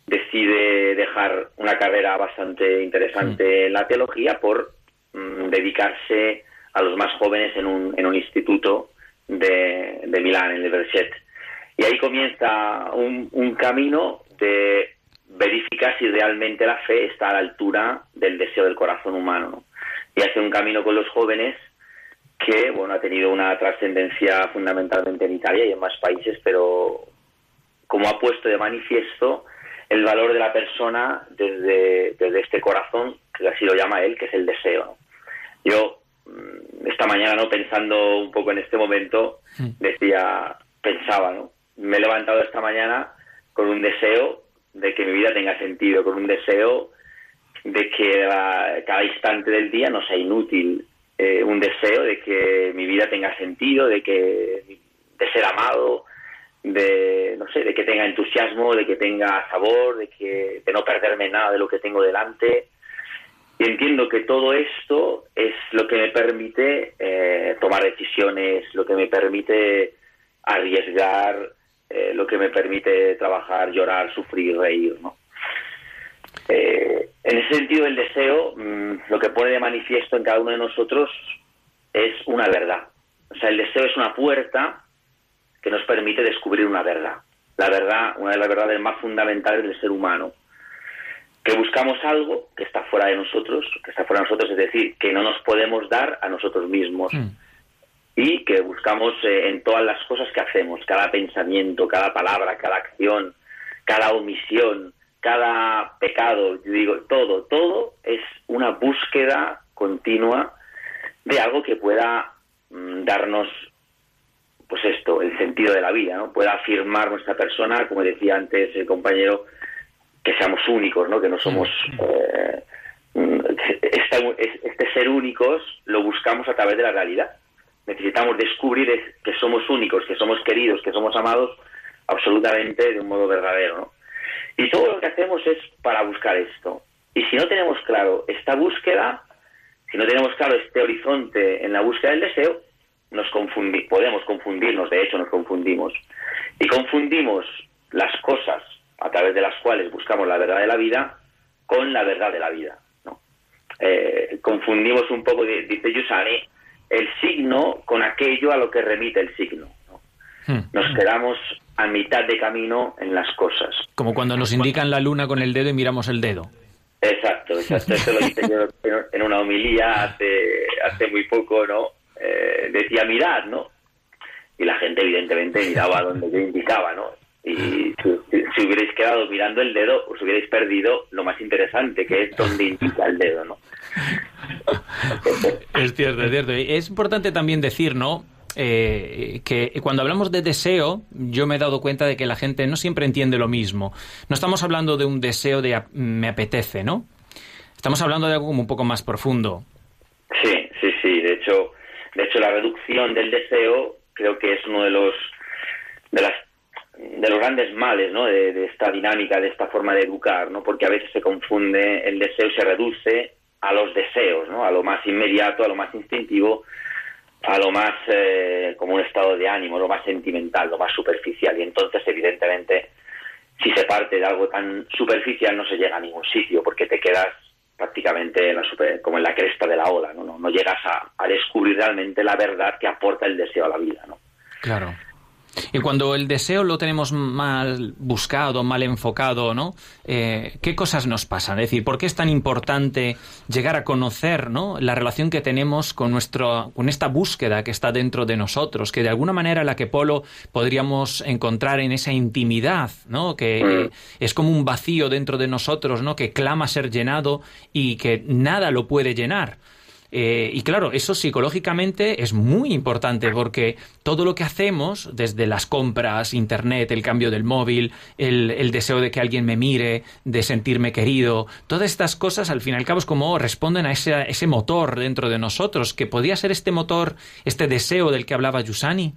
decide dejar una carrera bastante interesante en la teología por mm, dedicarse a los más jóvenes en un, en un instituto de, de Milán, en el Verset. Y ahí comienza un, un camino de verificar si realmente la fe está a la altura del deseo del corazón humano. ¿no? Y hace un camino con los jóvenes que bueno ha tenido una trascendencia fundamentalmente en Italia y en más países, pero como ha puesto de manifiesto el valor de la persona desde, desde este corazón, que así lo llama él, que es el deseo. Yo mm, esta mañana, no pensando un poco en este momento, decía, pensaba, ¿no? Me he levantado esta mañana con un deseo de que mi vida tenga sentido, con un deseo de que cada instante del día no sea inútil, eh, un deseo de que mi vida tenga sentido, de que de ser amado, de no sé, de que tenga entusiasmo, de que tenga sabor, de que de no perderme nada de lo que tengo delante. Y entiendo que todo esto es lo que me permite eh, tomar decisiones, lo que me permite arriesgar, eh, lo que me permite trabajar, llorar, sufrir, reír, ¿no? En ese sentido, el deseo mmm, lo que pone de manifiesto en cada uno de nosotros es una verdad. O sea, el deseo es una puerta que nos permite descubrir una verdad. La verdad, una de las verdades más fundamentales del ser humano. Que buscamos algo que está fuera de nosotros, que está fuera de nosotros, es decir, que no nos podemos dar a nosotros mismos. Mm. Y que buscamos eh, en todas las cosas que hacemos, cada pensamiento, cada palabra, cada acción, cada omisión, cada pecado, yo digo, todo, todo es una búsqueda continua de algo que pueda mm, darnos, pues esto, el sentido de la vida, ¿no? Pueda afirmar nuestra persona, como decía antes el compañero, que seamos únicos, ¿no? Que no somos... Eh, mm, este, este ser únicos lo buscamos a través de la realidad. Necesitamos descubrir que somos únicos, que somos queridos, que somos amados absolutamente de un modo verdadero, ¿no? Y todo lo que hacemos es para buscar esto. Y si no tenemos claro esta búsqueda, si no tenemos claro este horizonte en la búsqueda del deseo, nos confundi podemos confundirnos, de hecho nos confundimos. Y confundimos las cosas a través de las cuales buscamos la verdad de la vida con la verdad de la vida. ¿no? Eh, confundimos un poco, dice Yusani, el signo con aquello a lo que remite el signo. ¿no? Hmm. Nos quedamos a mitad de camino en las cosas. Como cuando nos indican la luna con el dedo y miramos el dedo. Exacto, exacto. Esto lo hice yo en una homilía hace, hace muy poco, ¿no? Eh, decía mirad, ¿no? Y la gente evidentemente miraba donde yo indicaba, ¿no? Y si, si, hubierais quedado mirando el dedo, os hubierais perdido lo más interesante, que es donde indica el dedo, ¿no? Es cierto, es cierto. Es importante también decir, ¿no? Eh, que cuando hablamos de deseo, yo me he dado cuenta de que la gente no siempre entiende lo mismo. No estamos hablando de un deseo de me apetece, ¿no? Estamos hablando de algo como un poco más profundo. Sí, sí, sí. De hecho, de hecho la reducción del deseo creo que es uno de los de las de los grandes males ¿no? de, de, esta dinámica, de esta forma de educar, ¿no? porque a veces se confunde el deseo y se reduce a los deseos, ¿no? a lo más inmediato, a lo más instintivo, a lo más eh, como un estado de ánimo, lo más sentimental, lo más superficial. Y entonces, evidentemente, si se parte de algo tan superficial, no se llega a ningún sitio, porque te quedas prácticamente en la super, como en la cresta de la ola, ¿no? No, no llegas a, a, descubrir realmente la verdad que aporta el deseo a la vida, ¿no? Claro. Y cuando el deseo lo tenemos mal buscado, mal enfocado, ¿no? Eh, ¿Qué cosas nos pasan? Es decir, ¿por qué es tan importante llegar a conocer, ¿no? La relación que tenemos con nuestro, con esta búsqueda que está dentro de nosotros, que de alguna manera la que Polo podríamos encontrar en esa intimidad, ¿no? Que es como un vacío dentro de nosotros, ¿no? Que clama ser llenado y que nada lo puede llenar. Eh, y claro, eso psicológicamente es muy importante porque todo lo que hacemos, desde las compras, internet, el cambio del móvil, el, deseo de que alguien me mire, de sentirme querido, todas estas cosas al fin y al cabo es como responden a ese, motor dentro de nosotros, que podría ser este motor, este deseo del que hablaba Yusani.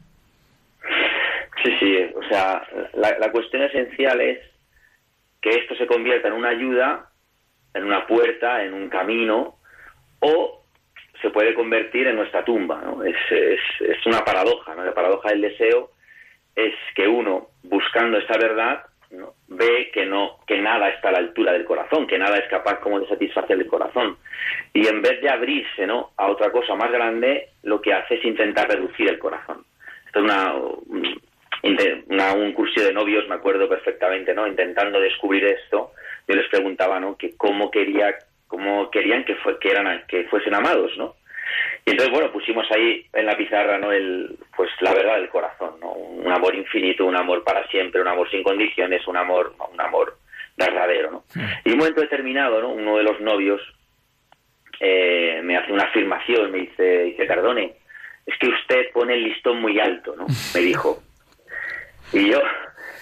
Sí, sí, o sea, la, la cuestión esencial es que esto se convierta en una ayuda, en una puerta, en un camino, o se puede convertir en nuestra tumba. ¿no? Es, es, una paradoja. ¿no? La paradoja del deseo es que uno, buscando esta verdad, ve que no que nada está a la altura del corazón, que nada es capaz como de satisfacer el corazón. Y en vez de abrirse ¿no? a otra cosa más grande, lo que hace es intentar reducir el corazón. Esto es una, un curso de novios, me acuerdo perfectamente, ¿no? intentando descubrir esto. Yo les preguntaba ¿no? que cómo quería como querían que, fue, que, eran, que fuesen amados, ¿no? Y entonces, bueno, pusimos ahí en la pizarra, ¿no? El, pues la verdad del corazón, ¿no? Un amor infinito, un amor para siempre, un amor sin condiciones, un amor, un amor verdadero, ¿no? Y en un momento determinado, ¿no? Uno de los novios eh, me hace una afirmación, me dice, dice, Cardone, es que usted pone el listón muy alto, ¿no? Me dijo. Y yo,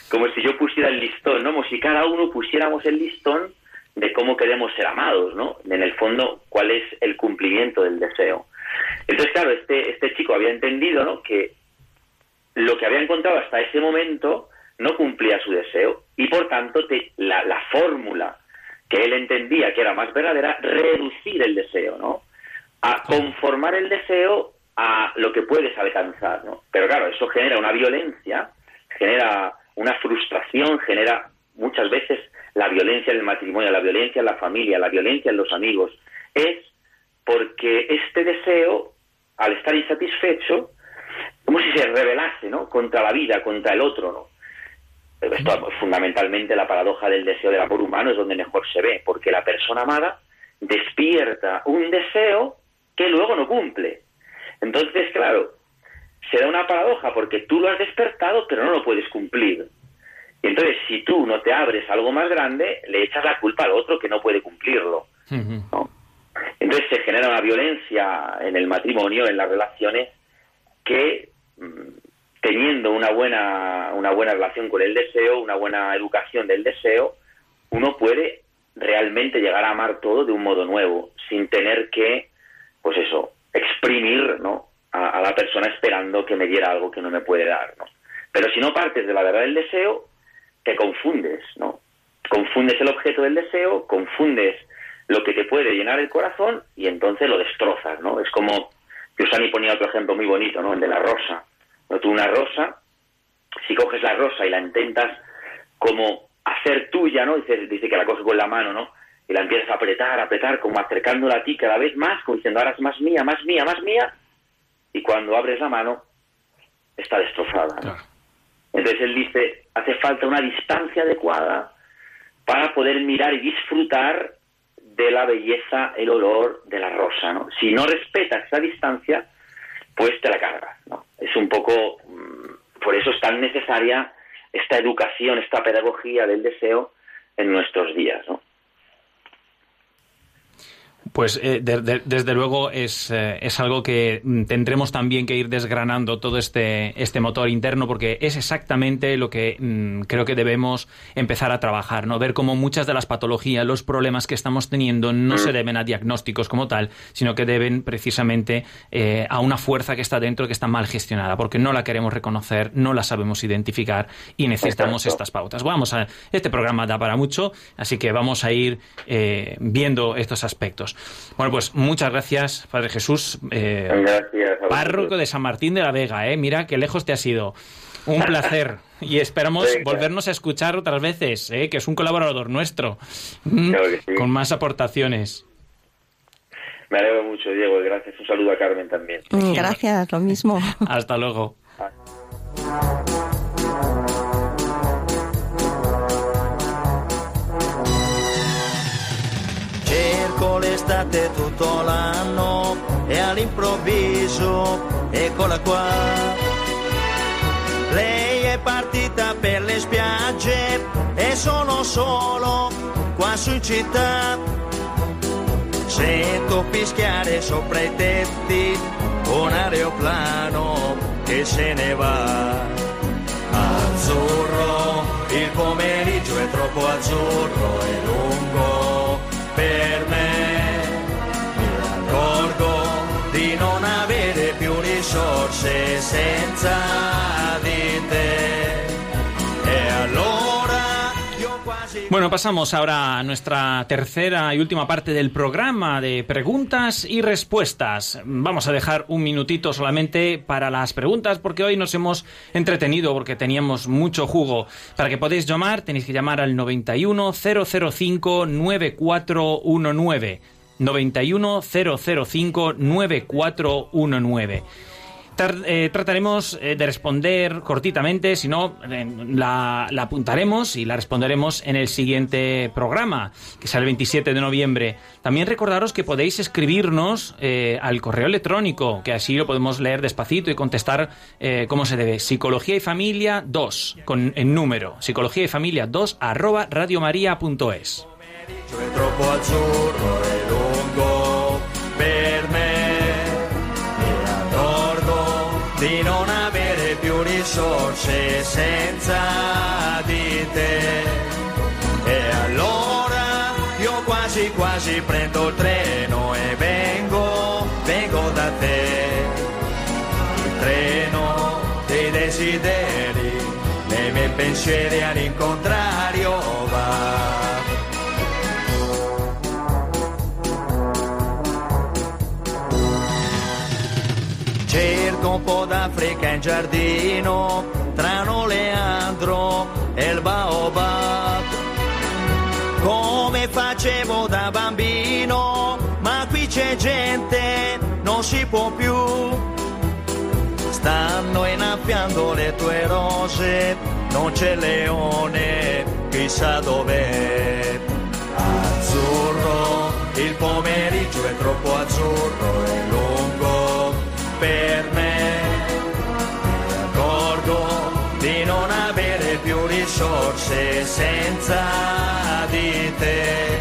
como si yo pusiera el listón, ¿no? Como si cada uno pusiéramos el listón de cómo queremos ser amados, ¿no? En el fondo, cuál es el cumplimiento del deseo. Entonces, claro, este, este chico había entendido, ¿no? Que lo que había encontrado hasta ese momento no cumplía su deseo y, por tanto, te, la, la fórmula que él entendía que era más verdadera, reducir el deseo, ¿no? A conformar el deseo a lo que puedes alcanzar, ¿no? Pero claro, eso genera una violencia, genera una frustración, genera muchas veces la violencia en el matrimonio, la violencia en la familia, la violencia en los amigos, es porque este deseo, al estar insatisfecho, como si se rebelase, ¿no? Contra la vida, contra el otro, ¿no? Esto fundamentalmente la paradoja del deseo del amor humano es donde mejor se ve, porque la persona amada despierta un deseo que luego no cumple. Entonces, claro, se da una paradoja porque tú lo has despertado, pero no lo puedes cumplir. Y entonces, si tú no te abres algo más grande, le echas la culpa al otro que no puede cumplirlo. Entonces se genera una violencia en el matrimonio, en las relaciones, que mm, teniendo una buena, una buena relación con el deseo, una buena educación del deseo, uno puede realmente llegar a amar todo de un modo nuevo, sin tener que, pues eso, exprimir ¿no? a, a la persona esperando que me diera algo que no me puede dar. ¿no? Pero si no partes de la verdad del deseo, te confundes, ¿no? Confundes el objeto del deseo, confundes lo que te puede llenar el corazón y entonces lo destrozas, ¿no? Es como, Usani ponía otro ejemplo muy bonito, ¿no? El de la rosa. ¿No? Tú una rosa, si coges la rosa y la intentas como hacer tuya, ¿no? Dice, dice que la coges con la mano, ¿no? Y la empiezas a apretar, a apretar, como acercándola a ti cada vez más, como diciendo, ahora es más mía, más mía, más mía. Y cuando abres la mano, está destrozada. Entonces él dice, hace falta una distancia adecuada para poder mirar y disfrutar de la belleza, el olor de la rosa, ¿no? Si no respetas esa distancia, pues te la cargas, ¿no? Es un poco, mm, por eso es tan necesaria esta educación, esta pedagogía del deseo en nuestros días, ¿no? Pues eh, desde luego es, eh, es, algo que mm, tendremos también que ir desgranando todo este, este motor interno porque es exactamente lo que mm, creo que debemos empezar a trabajar, ¿no? Ver cómo muchas de las patologías, los problemas que estamos teniendo no se deben a diagnósticos como tal, sino que deben precisamente eh, a una fuerza que está dentro que está mal gestionada, porque no la queremos reconocer, no la sabemos identificar y necesitamos estas pautas. Vamos a, este programa da para mucho, así que vamos a ir viendo estos aspectos. Bueno, pues muchas gracias, Padre Jesús. Eh, gracias. Párroco de San Martín de la Vega, ¿eh? Mira qué lejos te ha sido. Un <laughs> placer. Y esperamos volvernos a escuchar otras veces, ¿eh? que es un colaborador nuestro. Mm, con más aportaciones. Me alegro mucho, Diego. Gracias. Un saludo a Carmen también. Gracias, lo mismo. <laughs> Hasta luego. Estate tutto l'anno e all'improvviso eccola qua. Lei è partita per le spiagge e sono solo qua su in città. Sento fischiare sopra i tetti un aeroplano che se ne va. Azzurro, il pomeriggio è troppo azzurro e lungo E. Bueno, pasamos ahora a nuestra tercera y última parte del programa de preguntas y respuestas. Vamos a dejar un minutito solamente para las preguntas porque hoy nos hemos entretenido porque teníamos mucho jugo. Para que podáis llamar tenéis que llamar al 91 005 9419. 91 005 9419. Tar- eh, trataremos eh, de responder cortitamente, si no, eh, la, apuntaremos y la responderemos en el siguiente programa, que será el 27 de noviembre. También recordaros que podéis escribirnos al correo electrónico, que así lo podemos leer despacito y contestar cómo se debe. Psicología y familia 2, con el número. Psicología y familia 2 arroba radiomaria.es. risorse senza di te. E allora io quasi quasi prendo il treno e vengo, vengo da te. Il treno dei desideri, nei miei pensieri all'incontrario va. Cerco un po' d'Africa in giardino, tra Leandro e il Baobab. Come facevo da bambino, ma qui c'è gente, non si può più. Stanno innaffiando le tue rose, non c'è leone, chissà dov'è. Azzurro, il pomeriggio è troppo azzurro e lungo per me. Più risorse senza di te.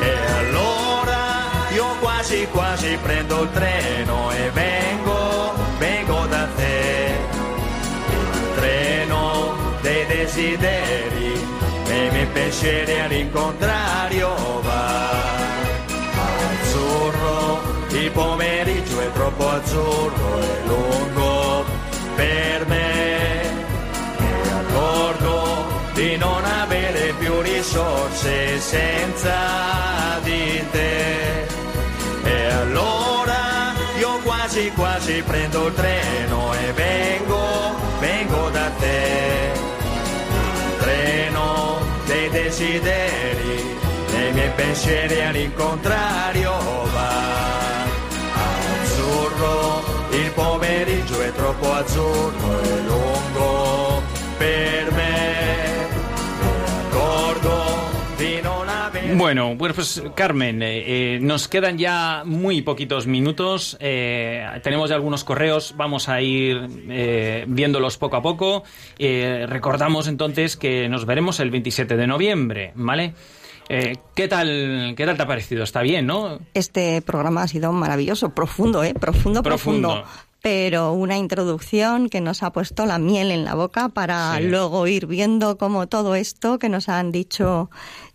E allora io quasi quasi prendo il treno e vengo, vengo da te. Il treno dei desideri e i miei pensieri all'incontrario va. Azzurro, il pomeriggio è troppo azzurro e lungo più risorse senza di te. E allora io quasi quasi prendo il treno e vengo, vengo da te. Treno dei desideri, nei miei pensieri all'incontrario va. Azzurro, il pomeriggio è troppo azzurro Bueno, bueno, pues Carmen, eh, eh, nos quedan ya muy poquitos minutos. eh, tenemos ya algunos correos, vamos a ir eh, viéndolos poco a poco. Recordamos entonces que nos veremos el 27 de noviembre, ¿vale? Eh, ¿qué, tal, ¿Qué tal te ha parecido? ¿Está bien, no? Este programa ha sido maravilloso, profundo, ¿eh? Profundo, profundo. Profundo. Pero una introducción que nos ha puesto la miel en la boca para Sí. luego ir viendo cómo todo esto que nos han dicho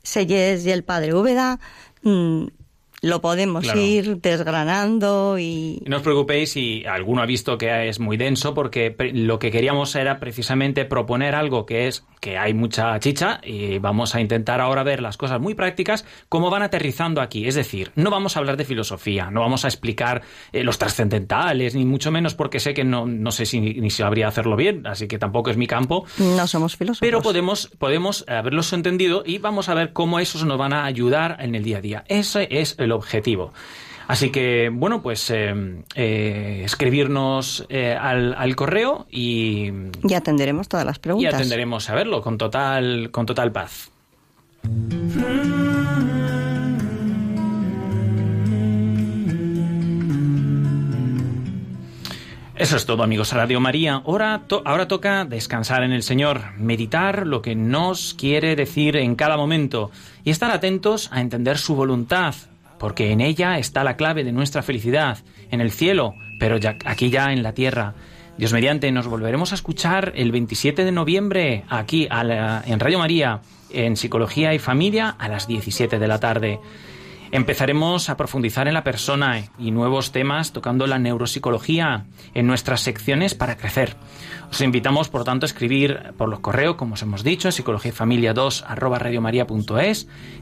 Selles y el padre Úbeda mm, lo podemos Claro. ir desgranando y No os preocupéis si alguno ha visto que es muy denso, porque lo que queríamos era precisamente proponer algo que es que hay mucha chicha y vamos a intentar ahora ver las cosas muy prácticas, cómo van aterrizando aquí. Es decir, no vamos a hablar de filosofía, no vamos a explicar eh, los trascendentales, ni mucho menos porque sé que no, no sé si ni sabría hacerlo bien, así que tampoco es mi campo. no somos filósofos. Pero podemos, podemos haberlos entendido y vamos a ver cómo esos nos van a ayudar en el día a día. Ese es el objetivo. Así que, bueno, pues eh, eh, escribirnos eh, al, correo y... Y atenderemos todas las preguntas. Y atenderemos a verlo con total, con total paz. Eso es todo amigos Radio María. Ahora, to ahora toca descansar en el Señor, meditar lo que nos quiere decir en cada momento y estar atentos a entender su voluntad, porque en ella está la clave de nuestra felicidad, en el cielo, pero ya, aquí ya en la tierra. Dios mediante, nos volveremos a escuchar el 27 de noviembre aquí en Radio María, en Psicología y Familia, a las 17 de la tarde. Empezaremos a profundizar en la persona y nuevos temas tocando la neuropsicología en nuestras secciones para crecer. Os invitamos, por tanto, a escribir por los correos, como os hemos dicho, psicología y familia 2 arroba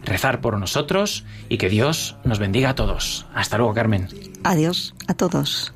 rezar por nosotros y que Dios nos bendiga a todos. Hasta luego, Carmen. Adiós a todos.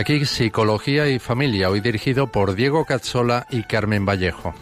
Aquí Psicología y Familia, hoy dirigido por Diego Cazzola y Carmen Vallejo.